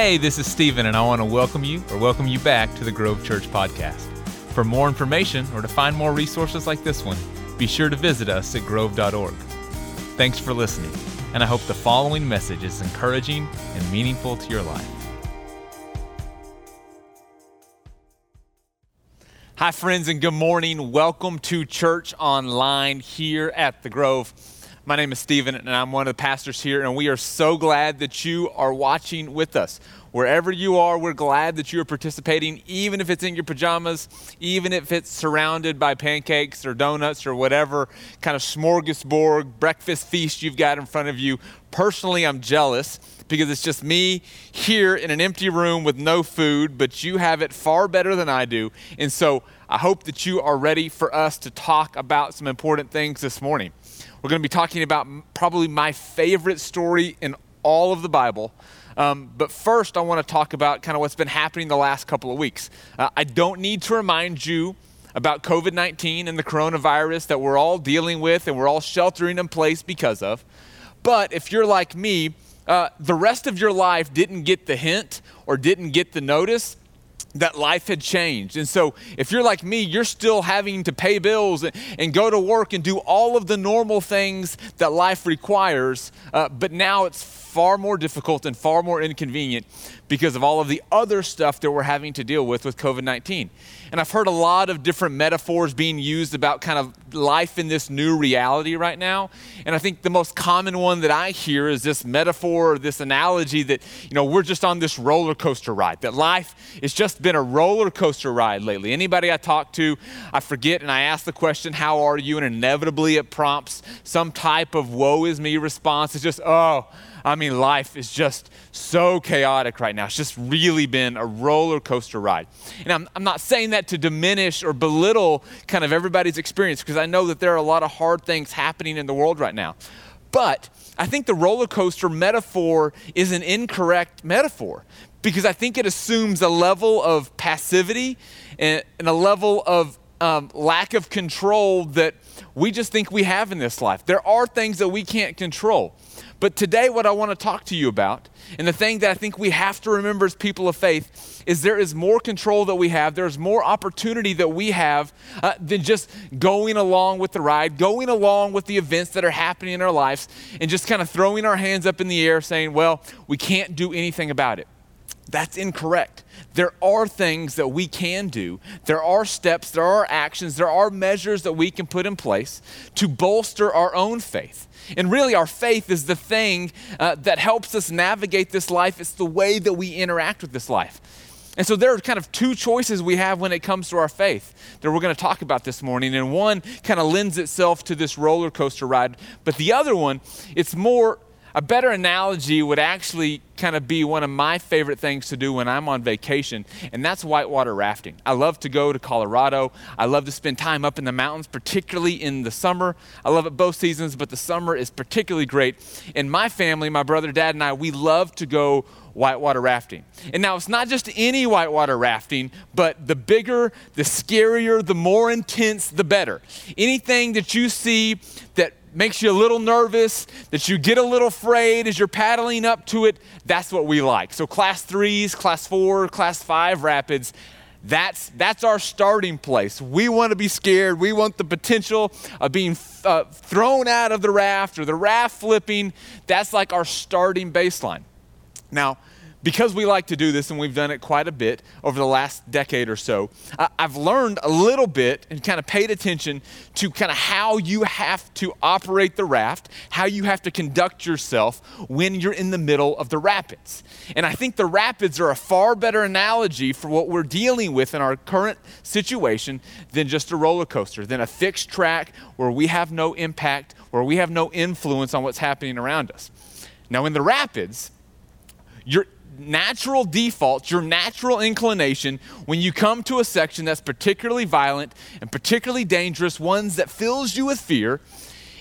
Hey, this is Stephen, and I want to welcome you or welcome you back to the Grove Church Podcast. For more information or to find more resources like this one, be sure to visit us at grove.org. Thanks for listening, and I hope the following message is encouraging and meaningful to your life. Hi, friends, and good morning. Welcome to Church Online here at the Grove. My name is Stephen, and I'm one of the pastors here, and we are so glad that you are watching with us. Wherever you are, we're glad that you are participating, even if it's in your pajamas, even if it's surrounded by pancakes or donuts or whatever kind of smorgasbord breakfast feast you've got in front of you. Personally, I'm jealous because it's just me here in an empty room with no food, but you have it far better than I do. And so I hope that you are ready for us to talk about some important things this morning. We're going to be talking about probably my favorite story in all of the Bible. Um, but first, I want to talk about kind of what's been happening the last couple of weeks. Uh, I don't need to remind you about COVID 19 and the coronavirus that we're all dealing with and we're all sheltering in place because of. But if you're like me, uh, the rest of your life didn't get the hint or didn't get the notice that life had changed. And so, if you're like me, you're still having to pay bills and, and go to work and do all of the normal things that life requires, uh, but now it's far more difficult and far more inconvenient because of all of the other stuff that we're having to deal with with COVID 19. And I've heard a lot of different metaphors being used about kind of life in this new reality right now. And I think the most common one that I hear is this metaphor or this analogy that, you know, we're just on this roller coaster ride, that life has just been a roller coaster ride lately. Anybody I talk to, I forget and I ask the question, How are you? And inevitably it prompts some type of woe is me response. It's just, Oh, I mean, life is just so chaotic right now. It's just really been a roller coaster ride. And I'm, I'm not saying that to diminish or belittle kind of everybody's experience because I know that there are a lot of hard things happening in the world right now. But I think the roller coaster metaphor is an incorrect metaphor because I think it assumes a level of passivity and, and a level of um, lack of control that we just think we have in this life. There are things that we can't control. But today, what I want to talk to you about, and the thing that I think we have to remember as people of faith, is there is more control that we have, there's more opportunity that we have uh, than just going along with the ride, going along with the events that are happening in our lives, and just kind of throwing our hands up in the air saying, well, we can't do anything about it. That's incorrect. There are things that we can do. There are steps, there are actions, there are measures that we can put in place to bolster our own faith. And really, our faith is the thing uh, that helps us navigate this life. It's the way that we interact with this life. And so there are kind of two choices we have when it comes to our faith that we're going to talk about this morning. And one kind of lends itself to this roller coaster ride, but the other one, it's more a better analogy would actually kind of be one of my favorite things to do when I'm on vacation, and that's whitewater rafting. I love to go to Colorado. I love to spend time up in the mountains, particularly in the summer. I love it both seasons, but the summer is particularly great. In my family, my brother, dad, and I, we love to go whitewater rafting. And now it's not just any whitewater rafting, but the bigger, the scarier, the more intense, the better. Anything that you see that makes you a little nervous, that you get a little afraid as you're paddling up to it, that's what we like. So, class threes, class four, class five rapids, that's, that's our starting place. We want to be scared. We want the potential of being uh, thrown out of the raft or the raft flipping. That's like our starting baseline. Now, because we like to do this and we've done it quite a bit over the last decade or so, I've learned a little bit and kind of paid attention to kind of how you have to operate the raft, how you have to conduct yourself when you're in the middle of the rapids. And I think the rapids are a far better analogy for what we're dealing with in our current situation than just a roller coaster, than a fixed track where we have no impact, where we have no influence on what's happening around us. Now, in the rapids, you're natural default, your natural inclination when you come to a section that's particularly violent and particularly dangerous, ones that fills you with fear,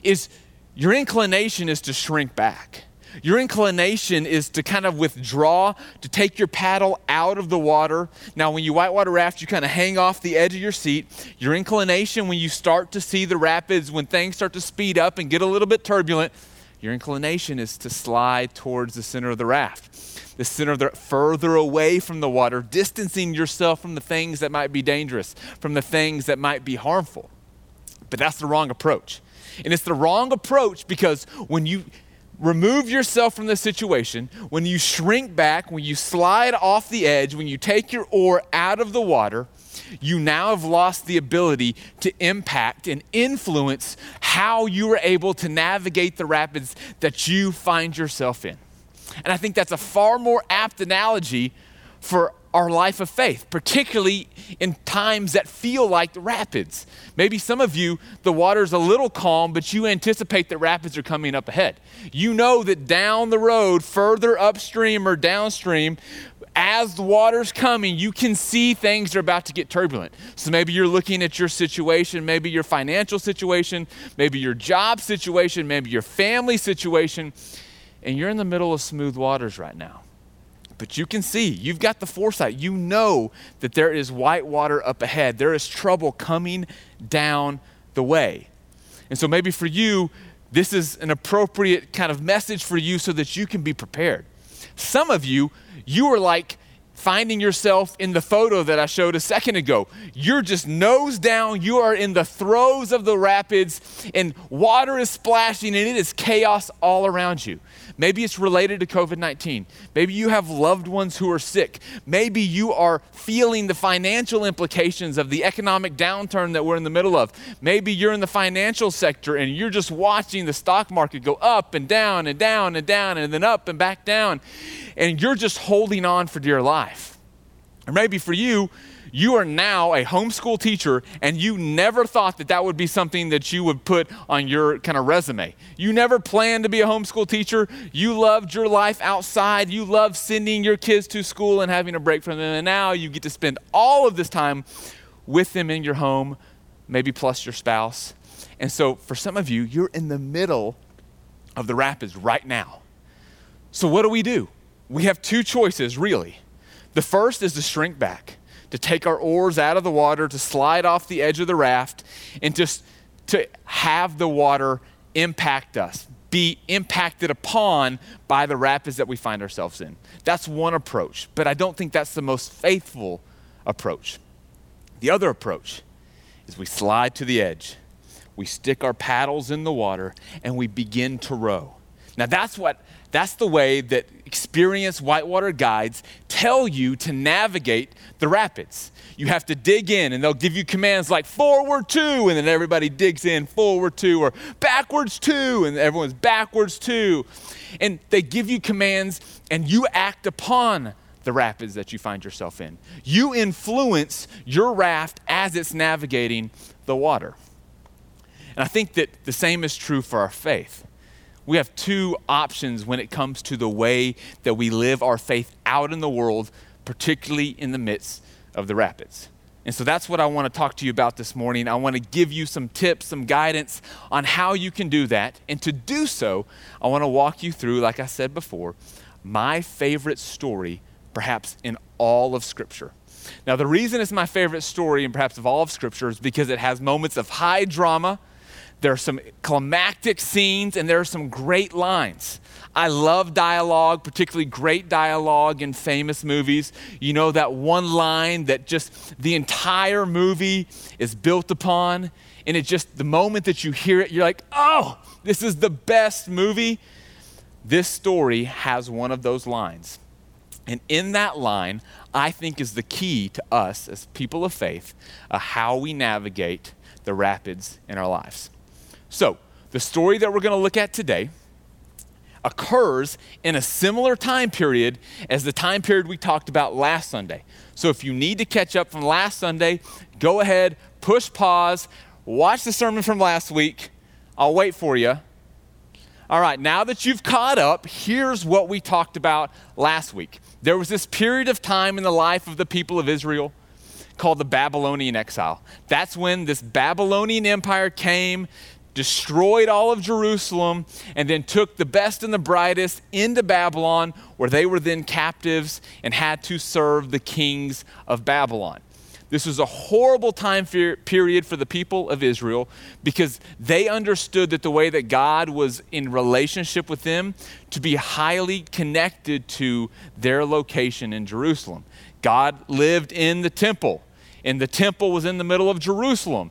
is your inclination is to shrink back. Your inclination is to kind of withdraw, to take your paddle out of the water. Now, when you whitewater raft, you kind of hang off the edge of your seat. Your inclination, when you start to see the rapids, when things start to speed up and get a little bit turbulent, your inclination is to slide towards the center of the raft, the center of the further away from the water, distancing yourself from the things that might be dangerous, from the things that might be harmful. But that's the wrong approach. And it's the wrong approach because when you remove yourself from the situation, when you shrink back, when you slide off the edge, when you take your oar out of the water, you now have lost the ability to impact and influence how you are able to navigate the rapids that you find yourself in. And I think that's a far more apt analogy for our life of faith, particularly in times that feel like the rapids. Maybe some of you, the water's a little calm, but you anticipate that rapids are coming up ahead. You know that down the road, further upstream or downstream, as the water's coming, you can see things are about to get turbulent. So maybe you're looking at your situation, maybe your financial situation, maybe your job situation, maybe your family situation, and you're in the middle of smooth waters right now. But you can see, you've got the foresight. You know that there is white water up ahead. There is trouble coming down the way. And so maybe for you, this is an appropriate kind of message for you so that you can be prepared. Some of you, you are like finding yourself in the photo that I showed a second ago. You're just nose down, you are in the throes of the rapids, and water is splashing, and it is chaos all around you. Maybe it's related to COVID 19. Maybe you have loved ones who are sick. Maybe you are feeling the financial implications of the economic downturn that we're in the middle of. Maybe you're in the financial sector and you're just watching the stock market go up and down and down and down and then up and back down. And you're just holding on for dear life. Or maybe for you, you are now a homeschool teacher and you never thought that that would be something that you would put on your kind of resume. You never planned to be a homeschool teacher. You loved your life outside. You loved sending your kids to school and having a break from them. And now you get to spend all of this time with them in your home, maybe plus your spouse. And so for some of you, you're in the middle of the rapids right now. So what do we do? We have two choices, really. The first is to shrink back to take our oars out of the water, to slide off the edge of the raft, and just to have the water impact us, be impacted upon by the rapids that we find ourselves in. That's one approach, but I don't think that's the most faithful approach. The other approach is we slide to the edge, we stick our paddles in the water, and we begin to row. Now, that's what that's the way that experienced whitewater guides tell you to navigate the rapids. You have to dig in, and they'll give you commands like forward two, and then everybody digs in forward two, or backwards two, and everyone's backwards two. And they give you commands, and you act upon the rapids that you find yourself in. You influence your raft as it's navigating the water. And I think that the same is true for our faith we have two options when it comes to the way that we live our faith out in the world, particularly in the midst of the rapids. And so that's what I want to talk to you about this morning. I want to give you some tips, some guidance on how you can do that. And to do so, I want to walk you through, like I said before, my favorite story, perhaps in all of Scripture. Now, the reason it's my favorite story, and perhaps of all of Scripture, is because it has moments of high drama there are some climactic scenes and there are some great lines. I love dialogue, particularly great dialogue in famous movies. You know, that one line that just the entire movie is built upon. And it just, the moment that you hear it, you're like, oh, this is the best movie. This story has one of those lines. And in that line, I think is the key to us as people of faith, uh, how we navigate the rapids in our lives. So, the story that we're going to look at today occurs in a similar time period as the time period we talked about last Sunday. So, if you need to catch up from last Sunday, go ahead, push pause, watch the sermon from last week. I'll wait for you. All right, now that you've caught up, here's what we talked about last week. There was this period of time in the life of the people of Israel called the Babylonian exile. That's when this Babylonian empire came destroyed all of Jerusalem, and then took the best and the brightest into Babylon, where they were then captives and had to serve the kings of Babylon. This was a horrible time period for the people of Israel because they understood that the way that God was in relationship with them to be highly connected to their location in Jerusalem. God lived in the temple, and the temple was in the middle of Jerusalem.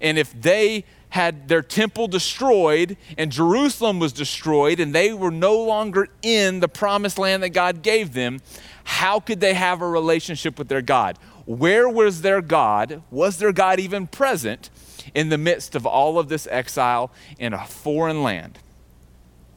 And if they had their temple destroyed and Jerusalem was destroyed and they were no longer in the promised land that God gave them, how could they have a relationship with their God? Where was their God? Was their God even present in the midst of all of this exile in a foreign land?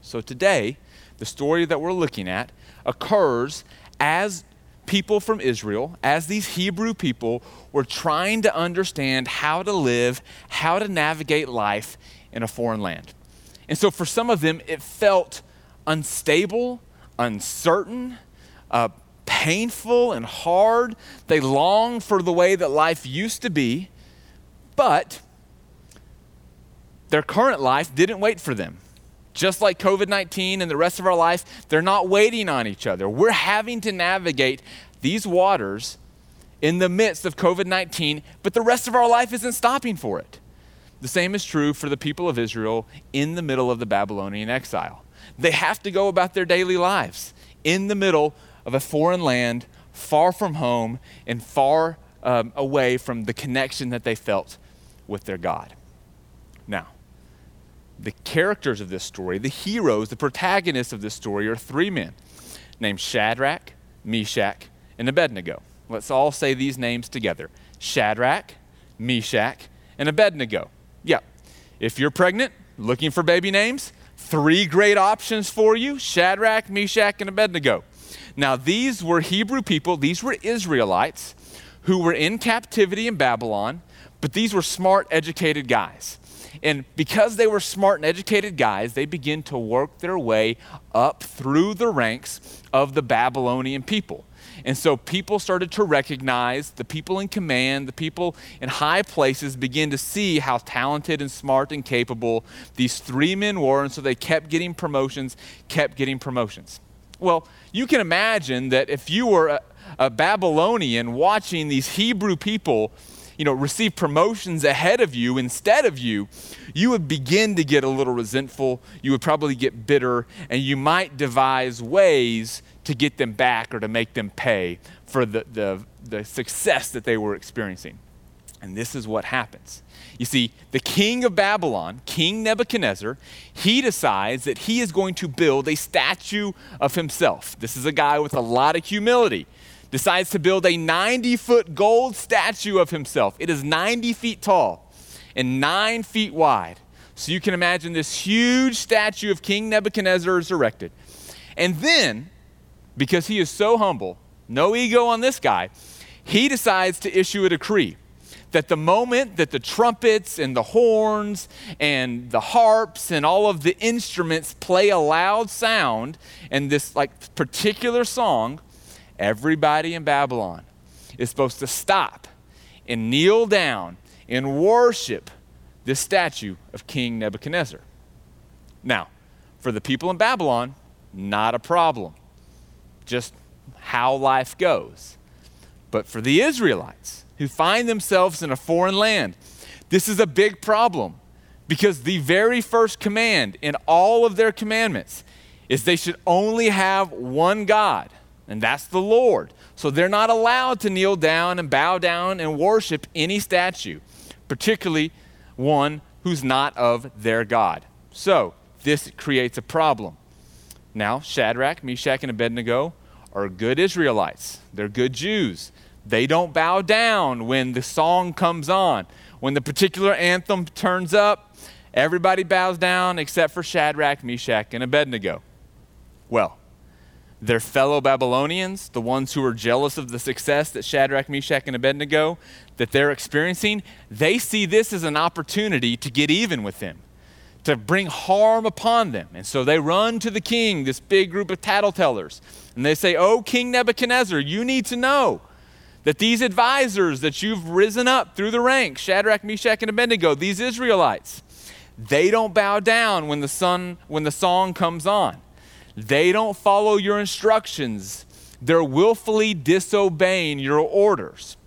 So today, the story that we're looking at occurs as people from Israel, as these Hebrew people, were trying to understand how to live, how to navigate life in a foreign land. And so for some of them, it felt unstable, uncertain, uh, painful, and hard. They longed for the way that life used to be, but their current life didn't wait for them. Just like COVID 19 and the rest of our life, they're not waiting on each other. We're having to navigate these waters in the midst of COVID 19, but the rest of our life isn't stopping for it. The same is true for the people of Israel in the middle of the Babylonian exile. They have to go about their daily lives in the middle of a foreign land, far from home, and far um, away from the connection that they felt with their God. Now, the characters of this story, the heroes, the protagonists of this story, are three men named Shadrach, Meshach, and Abednego. Let's all say these names together Shadrach, Meshach, and Abednego. Yeah. If you're pregnant, looking for baby names, three great options for you Shadrach, Meshach, and Abednego. Now, these were Hebrew people, these were Israelites who were in captivity in Babylon, but these were smart, educated guys. And because they were smart and educated guys, they begin to work their way up through the ranks of the Babylonian people. And so people started to recognize the people in command, the people in high places begin to see how talented and smart and capable these three men were. And so they kept getting promotions, kept getting promotions. Well, you can imagine that if you were a, a Babylonian watching these Hebrew people you know, receive promotions ahead of you instead of you, you would begin to get a little resentful. You would probably get bitter, and you might devise ways to get them back or to make them pay for the, the, the success that they were experiencing. And this is what happens. You see, the king of Babylon, King Nebuchadnezzar, he decides that he is going to build a statue of himself. This is a guy with a lot of humility decides to build a 90 foot gold statue of himself. It is 90 feet tall and nine feet wide. So you can imagine this huge statue of King Nebuchadnezzar is erected. And then, because he is so humble, no ego on this guy, he decides to issue a decree that the moment that the trumpets and the horns and the harps and all of the instruments play a loud sound and this like particular song everybody in Babylon is supposed to stop and kneel down and worship this statue of King Nebuchadnezzar. Now, for the people in Babylon, not a problem. Just how life goes. But for the Israelites who find themselves in a foreign land, this is a big problem because the very first command in all of their commandments is they should only have one God and that's the Lord. So they're not allowed to kneel down and bow down and worship any statue, particularly one who's not of their God. So this creates a problem. Now, Shadrach, Meshach, and Abednego are good Israelites, they're good Jews. They don't bow down when the song comes on. When the particular anthem turns up, everybody bows down except for Shadrach, Meshach, and Abednego. Well, their fellow Babylonians, the ones who are jealous of the success that Shadrach, Meshach, and Abednego that they're experiencing, they see this as an opportunity to get even with them, to bring harm upon them. And so they run to the king, this big group of tattletellers, and they say, "Oh, King Nebuchadnezzar, you need to know that these advisors that you've risen up through the ranks, Shadrach, Meshach, and Abednego, these Israelites, they don't bow down when the sun when the song comes on." They don't follow your instructions, they're willfully disobeying your orders.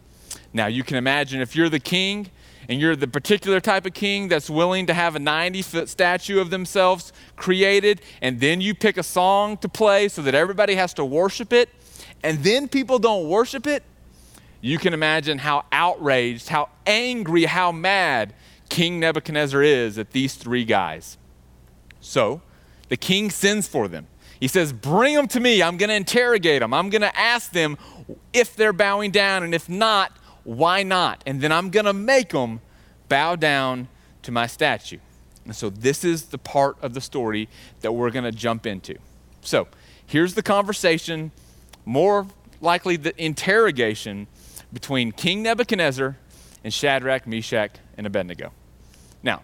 Now, you can imagine if you're the king and you're the particular type of king that's willing to have a 90 foot statue of themselves created, and then you pick a song to play so that everybody has to worship it, and then people don't worship it, you can imagine how outraged, how angry, how mad King Nebuchadnezzar is at these three guys. So the king sends for them. He says, Bring them to me. I'm going to interrogate them. I'm going to ask them if they're bowing down, and if not, why not? And then I'm going to make them bow down to my statue. And so this is the part of the story that we're going to jump into. So here's the conversation, more likely the interrogation between King Nebuchadnezzar and Shadrach, Meshach, and Abednego. Now,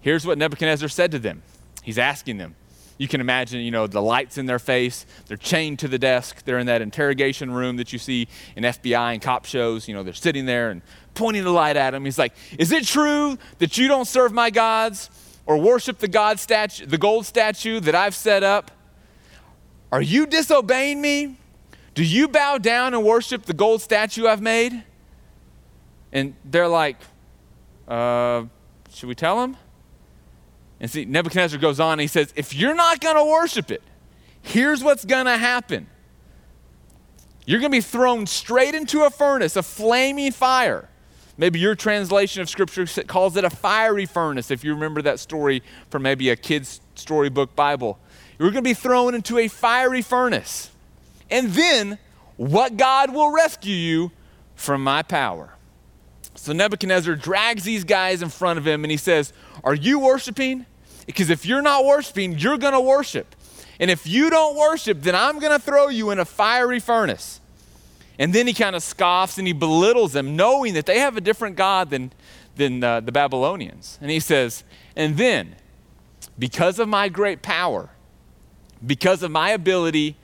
here's what Nebuchadnezzar said to them. He's asking them. You can imagine, you know, the lights in their face. They're chained to the desk. They're in that interrogation room that you see in FBI and cop shows. You know, they're sitting there and pointing the light at him. He's like, Is it true that you don't serve my gods or worship the God statue, the gold statue that I've set up? Are you disobeying me? Do you bow down and worship the gold statue I've made? And they're like, uh, should we tell him? And see, Nebuchadnezzar goes on and he says, If you're not going to worship it, here's what's going to happen. You're going to be thrown straight into a furnace, a flaming fire. Maybe your translation of scripture calls it a fiery furnace, if you remember that story from maybe a kid's storybook Bible. You're going to be thrown into a fiery furnace. And then, what God will rescue you from my power. So Nebuchadnezzar drags these guys in front of him and he says, Are you worshiping? Because if you're not worshiping, you're going to worship. And if you don't worship, then I'm going to throw you in a fiery furnace. And then he kind of scoffs and he belittles them, knowing that they have a different God than, than uh, the Babylonians. And he says, And then, because of my great power, because of my ability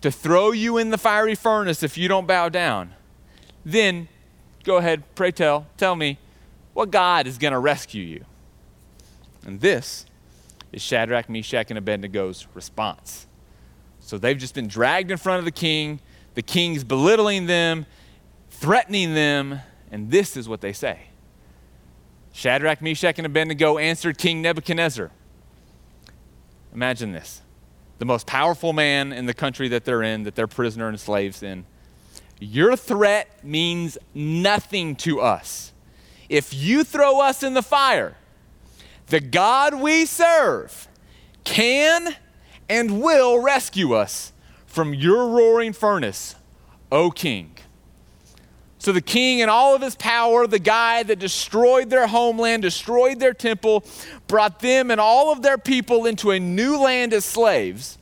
to throw you in the fiery furnace if you don't bow down, then go ahead, pray tell, tell me what God is going to rescue you. And this is Shadrach, Meshach, and Abednego's response. So they've just been dragged in front of the king. The king's belittling them, threatening them, and this is what they say Shadrach, Meshach, and Abednego answered King Nebuchadnezzar. Imagine this the most powerful man in the country that they're in, that they're prisoner and slaves in. Your threat means nothing to us. If you throw us in the fire, the God we serve can and will rescue us from your roaring furnace, O King. So the king and all of his power, the guy that destroyed their homeland, destroyed their temple, brought them and all of their people into a new land as slaves,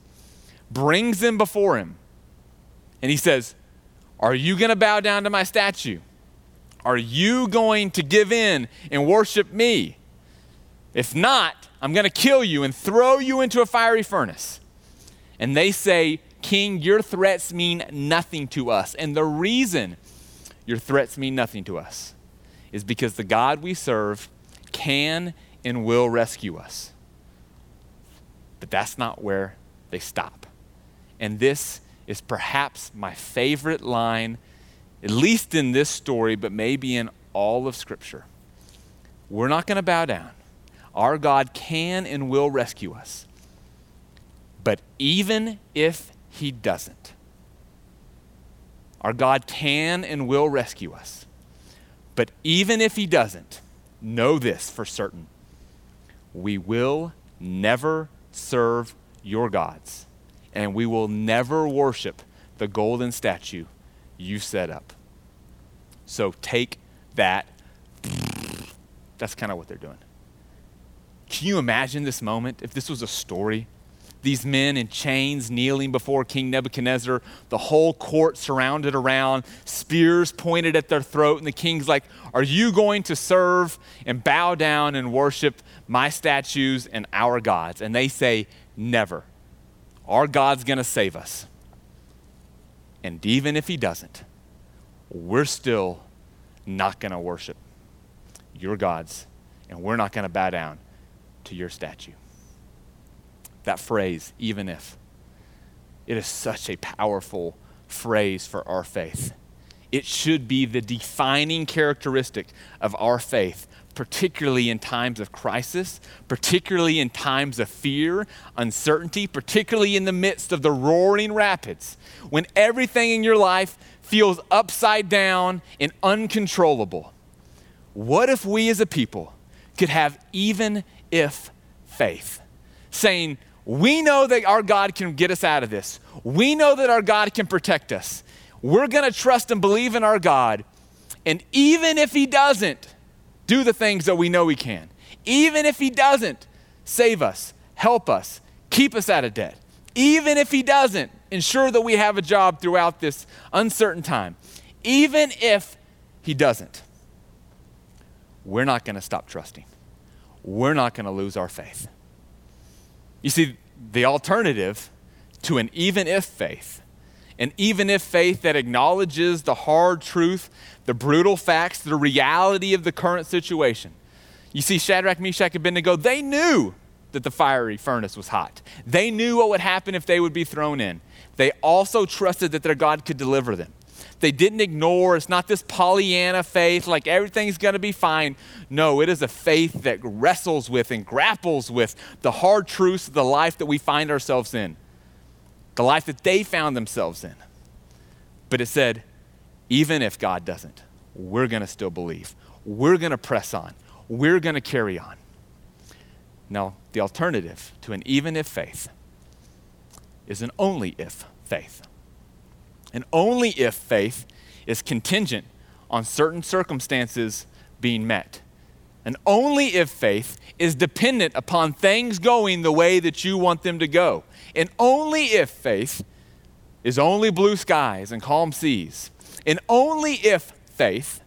brings them before him. And he says, Are you going to bow down to my statue? Are you going to give in and worship me? If not, I'm going to kill you and throw you into a fiery furnace. And they say, King, your threats mean nothing to us. And the reason your threats mean nothing to us is because the God we serve can and will rescue us. But that's not where they stop. And this is perhaps my favorite line, at least in this story, but maybe in all of Scripture. We're not going to bow down. Our God can and will rescue us. But even if He doesn't, our God can and will rescue us. But even if He doesn't, know this for certain we will never serve your gods, and we will never worship the golden statue you set up. So take that. That's kind of what they're doing. Can you imagine this moment if this was a story? These men in chains kneeling before King Nebuchadnezzar, the whole court surrounded around, spears pointed at their throat, and the king's like, Are you going to serve and bow down and worship my statues and our gods? And they say, Never. Our God's going to save us. And even if he doesn't, we're still not going to worship your gods, and we're not going to bow down to your statue. That phrase, even if, it is such a powerful phrase for our faith. it should be the defining characteristic of our faith, particularly in times of crisis, particularly in times of fear, uncertainty, particularly in the midst of the roaring rapids, when everything in your life feels upside down and uncontrollable. What if we as a people could have even if faith, saying, We know that our God can get us out of this. We know that our God can protect us. We're going to trust and believe in our God. And even if He doesn't do the things that we know He can, even if He doesn't save us, help us, keep us out of debt, even if He doesn't ensure that we have a job throughout this uncertain time, even if He doesn't, we're not going to stop trusting. We're not going to lose our faith. You see, the alternative to an even if faith an even if faith that acknowledges the hard truth, the brutal facts, the reality of the current situation. You see, Shadrach, Meshach, and Abednego, they knew that the fiery furnace was hot. They knew what would happen if they would be thrown in. They also trusted that their God could deliver them. They didn't ignore, it's not this Pollyanna faith like everything's going to be fine. No, it is a faith that wrestles with and grapples with the hard truths of the life that we find ourselves in the life that they found themselves in. But it said, even if God doesn't, we're going to still believe. We're going to press on. We're going to carry on. Now, the alternative to an even if faith is an only if faith. An only if faith is contingent on certain circumstances being met. And only if faith is dependent upon things going the way that you want them to go. And only if faith is only blue skies and calm seas. And only if faith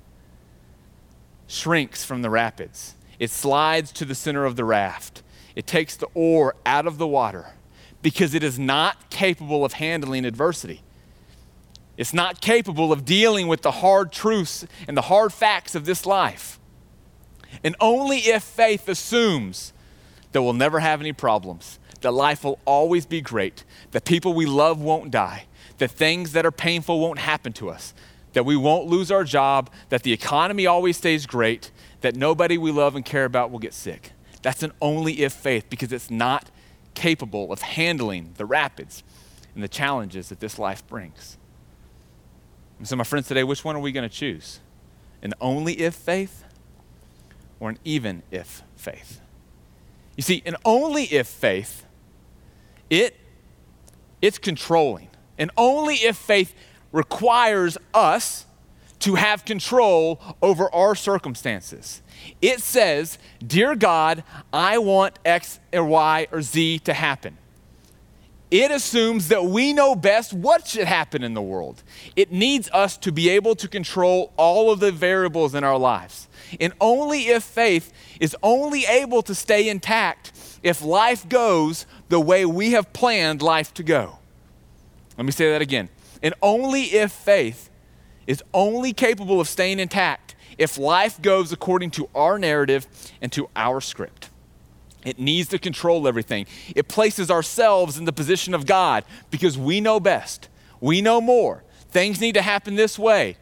shrinks from the rapids, it slides to the center of the raft, it takes the oar out of the water because it is not capable of handling adversity. It's not capable of dealing with the hard truths and the hard facts of this life. And only if faith assumes that we'll never have any problems, that life will always be great, that people we love won't die, that things that are painful won't happen to us, that we won't lose our job, that the economy always stays great, that nobody we love and care about will get sick. That's an only if faith because it's not capable of handling the rapids and the challenges that this life brings. So, my friends, today, which one are we going to choose? An only if faith or an even if faith? You see, an only if faith, it, it's controlling. And only if faith requires us to have control over our circumstances. It says, Dear God, I want X or Y or Z to happen. It assumes that we know best what should happen in the world. It needs us to be able to control all of the variables in our lives. And only if faith is only able to stay intact if life goes the way we have planned life to go. Let me say that again. And only if faith is only capable of staying intact if life goes according to our narrative and to our script. It needs to control everything. It places ourselves in the position of God because we know best. We know more. Things need to happen this way.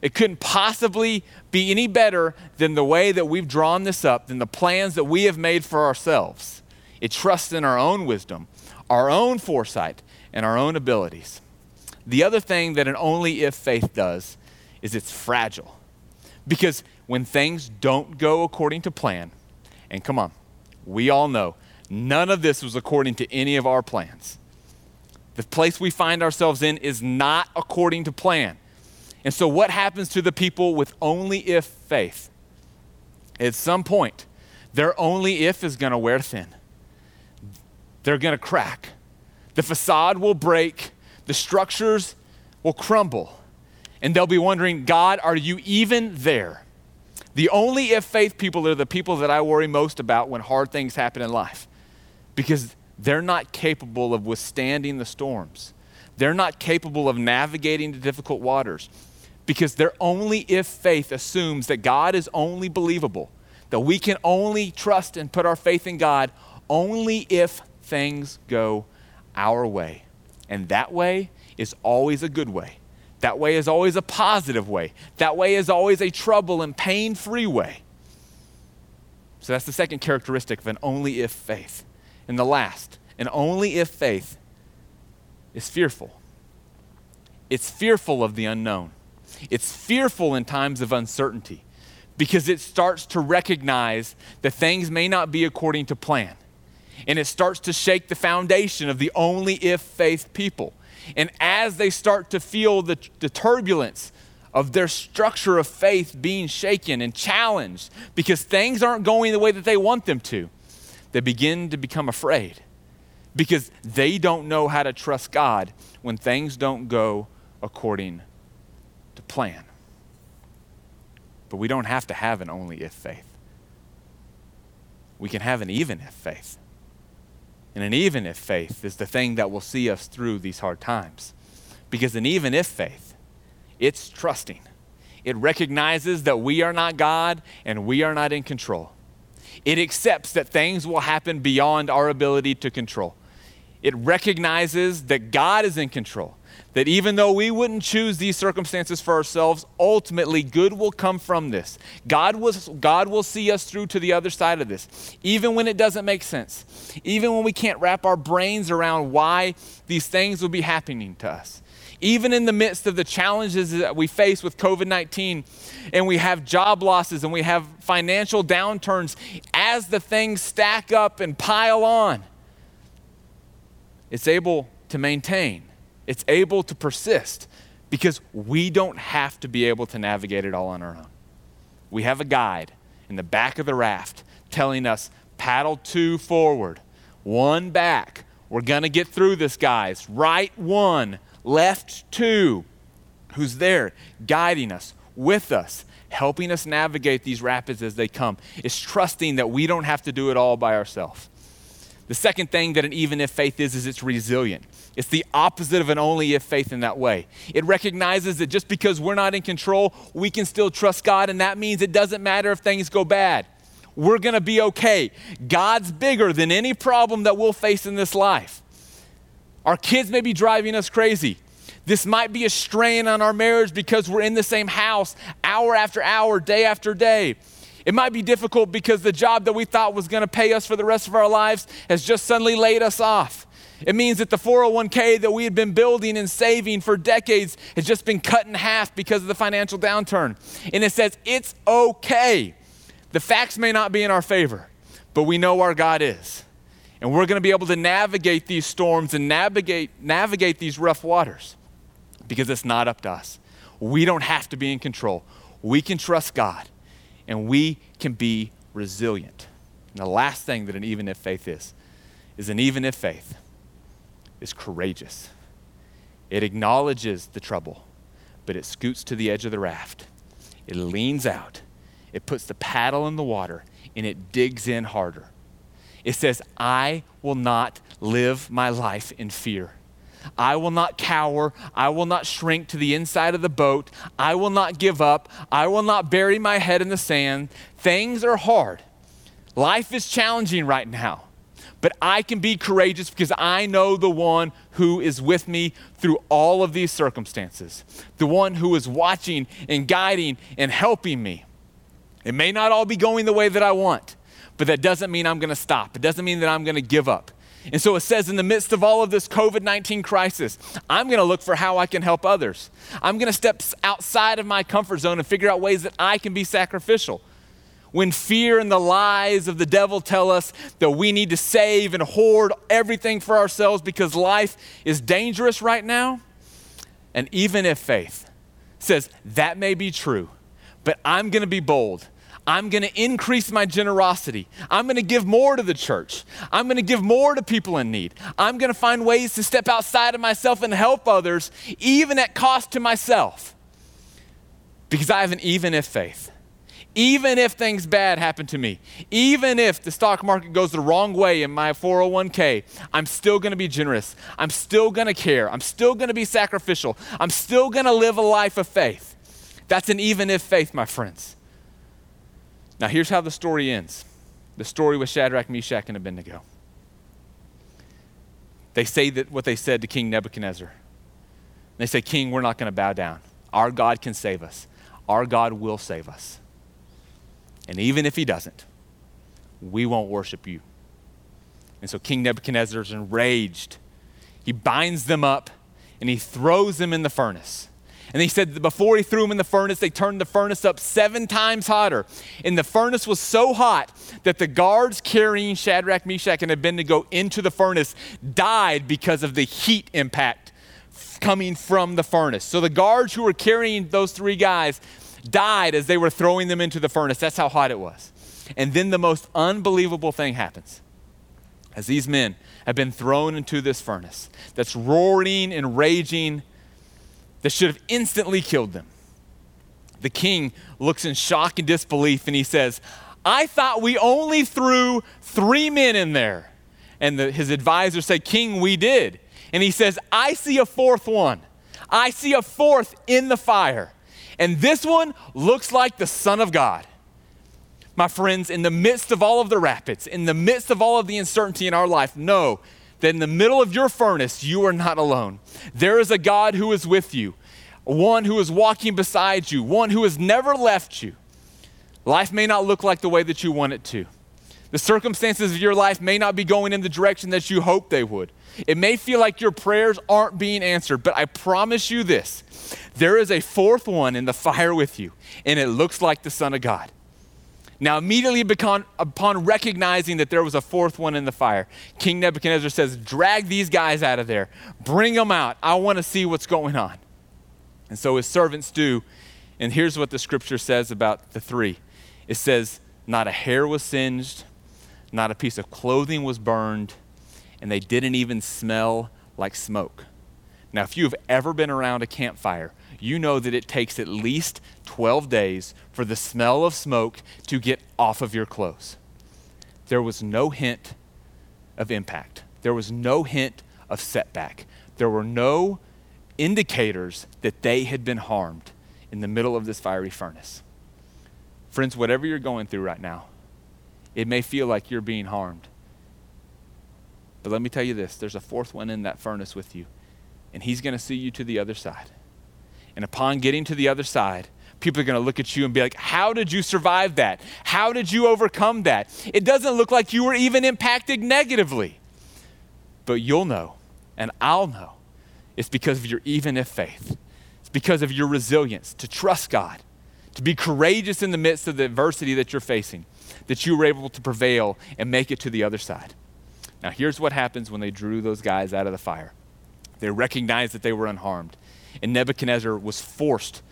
It couldn't possibly be any better than the way that we've drawn this up, than the plans that we have made for ourselves. It trusts in our own wisdom, our own foresight, and our own abilities. The other thing that an only if faith does is it's fragile. Because when things don't go according to plan, and come on, we all know none of this was according to any of our plans. The place we find ourselves in is not according to plan. And so, what happens to the people with only if faith? At some point, their only if is going to wear thin. They're going to crack. The facade will break. The structures will crumble. And they'll be wondering, God, are you even there? The only if faith people are the people that I worry most about when hard things happen in life because they're not capable of withstanding the storms. They're not capable of navigating the difficult waters because their only if faith assumes that God is only believable, that we can only trust and put our faith in God only if things go our way. And that way is always a good way That way is always a positive way. That way is always a trouble and pain free way. So that's the second characteristic of an only if faith. And the last, an only if faith is fearful. It's fearful of the unknown. It's fearful in times of uncertainty because it starts to recognize that things may not be according to plan. And it starts to shake the foundation of the only if faith people. And as they start to feel the, the turbulence of their structure of faith being shaken and challenged because things aren't going the way that they want them to, they begin to become afraid because they don't know how to trust God when things don't go according to plan. But we don't have to have an only if faith. We can have an even if faith. And an even if faith is the thing that will see us through these hard times. Because an even if faith, it's trusting. It recognizes that we are not God and we are not in control. It accepts that things will happen beyond our ability to control. It recognizes that God is in control that even though we wouldn't choose these circumstances for ourselves, ultimately good will come from this. God will, God will see us through to the other side of this, even when it doesn't make sense, even when we can't wrap our brains around why these things will be happening to us. Even in the midst of the challenges that we face with COVID 19, and we have job losses and we have financial downturns, as the things stack up and pile on, it's able to maintain it's able to persist because we don't have to be able to navigate it all on our own. We have a guide in the back of the raft telling us paddle two forward, one back. We're going to get through this, guys. Right one, left two. Who's there guiding us, with us, helping us navigate these rapids as they come. It's trusting that we don't have to do it all by ourselves. The second thing that an even if faith is, is it's resilient. It's the opposite of an only if faith in that way. It recognizes that just because we're not in control, we can still trust God, and that means it doesn't matter if things go bad. We're gonna be okay. God's bigger than any problem that we'll face in this life. Our kids may be driving us crazy. This might be a strain on our marriage because we're in the same house hour after hour, day after day. It might be difficult because the job that we thought was going to pay us for the rest of our lives has just suddenly laid us off. It means that the 401k that we had been building and saving for decades has just been cut in half because of the financial downturn. And it says it's okay. The facts may not be in our favor, but we know our God is. And we're going to be able to navigate these storms and navigate, navigate these rough waters because it's not up to us. We don't have to be in control. We can trust God and we can be resilient. And the last thing that an even if faith is, is an even if faith is courageous. It acknowledges the trouble, but it scoots to the edge of the raft. It leans out, it puts the paddle in the water, and it digs in harder. It says, I will not live my life in fear. I will not cower. I will not shrink to the inside of the boat. I will not give up. I will not bury my head in the sand. Things are hard. Life is challenging right now. But I can be courageous because I know the one who is with me through all of these circumstances, the one who is watching and guiding and helping me. It may not all be going the way that I want, but that doesn't mean I'm going to stop. It doesn't mean that I'm going to give up. And so it says, in the midst of all of this COVID 19 crisis, I'm going to look for how I can help others. I'm going to step outside of my comfort zone and figure out ways that I can be sacrificial. When fear and the lies of the devil tell us that we need to save and hoard everything for ourselves because life is dangerous right now, and even if faith says that may be true, but I'm going to be bold I'm going to increase my generosity. I'm going to give more to the church. I'm going to give more to people in need. I'm going to find ways to step outside of myself and help others, even at cost to myself. Because I have an even if faith. Even if things bad happen to me, even if the stock market goes the wrong way in my 401k, I'm still going to be generous. I'm still going to care. I'm still going to be sacrificial. I'm still going to live a life of faith. That's an even if faith, my friends. Now, here's how the story ends the story with Shadrach, Meshach, and Abednego. They say that what they said to King Nebuchadnezzar they say, King, we're not going to bow down. Our God can save us. Our God will save us. And even if he doesn't, we won't worship you. And so King Nebuchadnezzar is enraged. He binds them up and he throws them in the furnace. And he said before he threw them in the furnace, they turned the furnace up seven times hotter. And the furnace was so hot that the guards carrying Shadrach, Meshach, and Abednego into the furnace died because of the heat impact coming from the furnace. So the guards who were carrying those three guys died as they were throwing them into the furnace. That's how hot it was. And then the most unbelievable thing happens. As these men have been thrown into this furnace that's roaring and raging, that should have instantly killed them. The king looks in shock and disbelief and he says, I thought we only threw three men in there. And the, his advisors say, King, we did. And he says, I see a fourth one. I see a fourth in the fire. And this one looks like the Son of God. My friends, in the midst of all of the rapids, in the midst of all of the uncertainty in our life, know that in the middle of your furnace, you are not alone. There is a God who is with you, one who is walking beside you, one who has never left you. Life may not look like the way that you want it to. The circumstances of your life may not be going in the direction that you hope they would. It may feel like your prayers aren't being answered, but I promise you this there is a fourth one in the fire with you, and it looks like the Son of God. Now, immediately upon recognizing that there was a fourth one in the fire, King Nebuchadnezzar says, Drag these guys out of there, bring them out. I want to see what's going on. And so his servants do. And here's what the scripture says about the three it says, Not a hair was singed, not a piece of clothing was burned and they didn't even smell like smoke. Now, if you've ever been around a campfire, you know that it takes at least 12 days for the smell of smoke to get off of your clothes. There was no hint of impact, there was no hint of setback, there were no indicators that they had been harmed in the middle of this fiery furnace. Friends, whatever you're going through right now, it may feel like you're being harmed. But let me tell you this there's a fourth one in that furnace with you, and he's going to see you to the other side. And upon getting to the other side, people are going to look at you and be like, How did you survive that? How did you overcome that? It doesn't look like you were even impacted negatively. But you'll know, and I'll know. It's because of your even if faith, it's because of your resilience to trust God, to be courageous in the midst of the adversity that you're facing, that you were able to prevail and make it to the other side. Now, here's what happens when they drew those guys out of the fire they recognized that they were unharmed. And Nebuchadnezzar was forced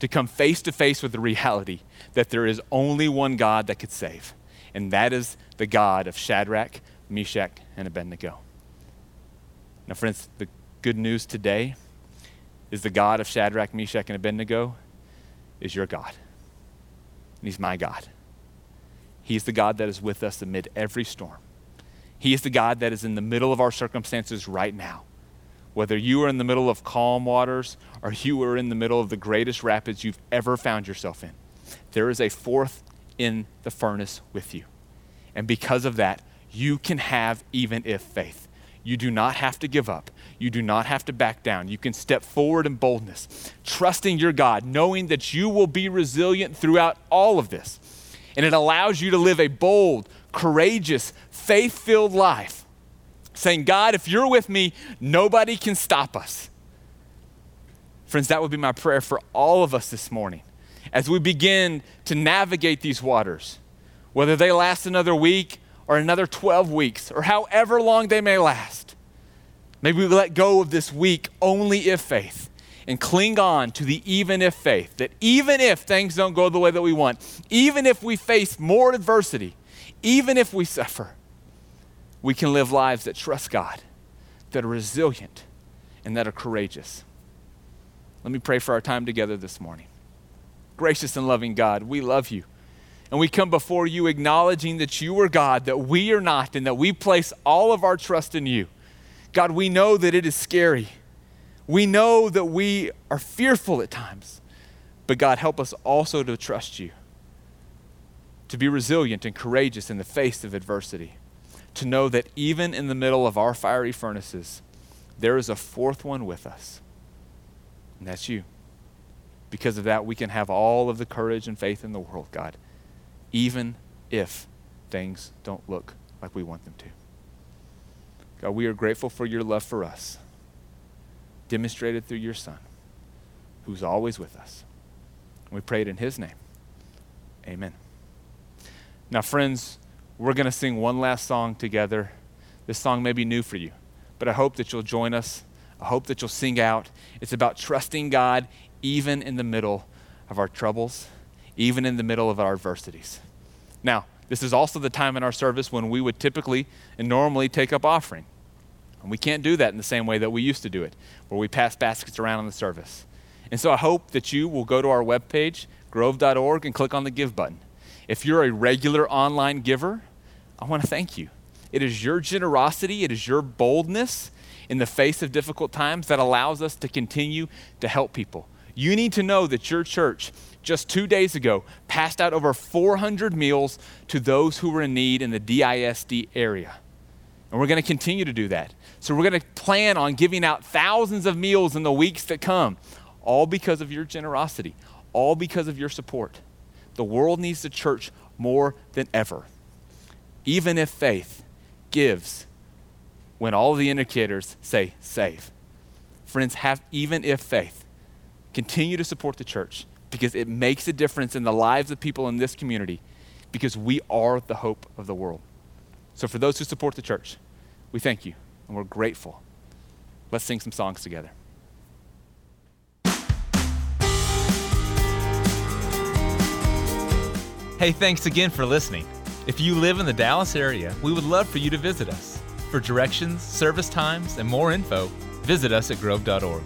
to come face to face with the reality that there is only one God that could save, and that is the God of Shadrach, Meshach, and Abednego. Now, friends, the good news today is the God of Shadrach, Meshach, and Abednego is your God. And He's my God. He's the God that is with us amid every storm. He is the God that is in the middle of our circumstances right now. Whether you are in the middle of calm waters or you are in the middle of the greatest rapids you've ever found yourself in, there is a fourth in the furnace with you. And because of that, you can have even if faith. You do not have to give up. You do not have to back down. You can step forward in boldness, trusting your God, knowing that you will be resilient throughout all of this. And it allows you to live a bold, courageous, faith filled life, saying, God, if you're with me, nobody can stop us. Friends, that would be my prayer for all of us this morning as we begin to navigate these waters, whether they last another week or another 12 weeks or however long they may last. Maybe we let go of this week only if faith and cling on to the even if faith that even if things don't go the way that we want, even if we face more adversity, even if we suffer, we can live lives that trust God, that are resilient, and that are courageous. Let me pray for our time together this morning. Gracious and loving God, we love you. And we come before you acknowledging that you are God, that we are not, and that we place all of our trust in you. God, we know that it is scary. We know that we are fearful at times. But God, help us also to trust you to be resilient and courageous in the face of adversity, to know that even in the middle of our fiery furnaces, there is a fourth one with us. And that's you. Because of that, we can have all of the courage and faith in the world, God, even if things don't look like we want them to. God, we are grateful for your love for us, demonstrated through your Son, who's always with us. We pray it in his name. Amen. Now, friends, we're going to sing one last song together. This song may be new for you, but I hope that you'll join us. I hope that you'll sing out. It's about trusting God even in the middle of our troubles, even in the middle of our adversities. Now, this is also the time in our service when we would typically and normally take up offering. And we can't do that in the same way that we used to do it, where we pass baskets around in the service. And so I hope that you will go to our webpage, grove.org, and click on the Give button. If you're a regular online giver, I want to thank you. It is your generosity, it is your boldness in the face of difficult times that allows us to continue to help people. You need to know that your church just two days ago passed out over 400 meals to those who were in need in the DISD area. And we're going to continue to do that. So we're going to plan on giving out thousands of meals in the weeks that come, all because of your generosity, all because of your support. The world needs the church more than ever. Even if faith gives when all the indicators say save. Friends, have even if faith. Continue to support the church because it makes a difference in the lives of people in this community because we are the hope of the world. So, for those who support the church, we thank you and we're grateful. Let's sing some songs together. Hey, thanks again for listening. If you live in the Dallas area, we would love for you to visit us. For directions, service times, and more info, visit us at grove.org.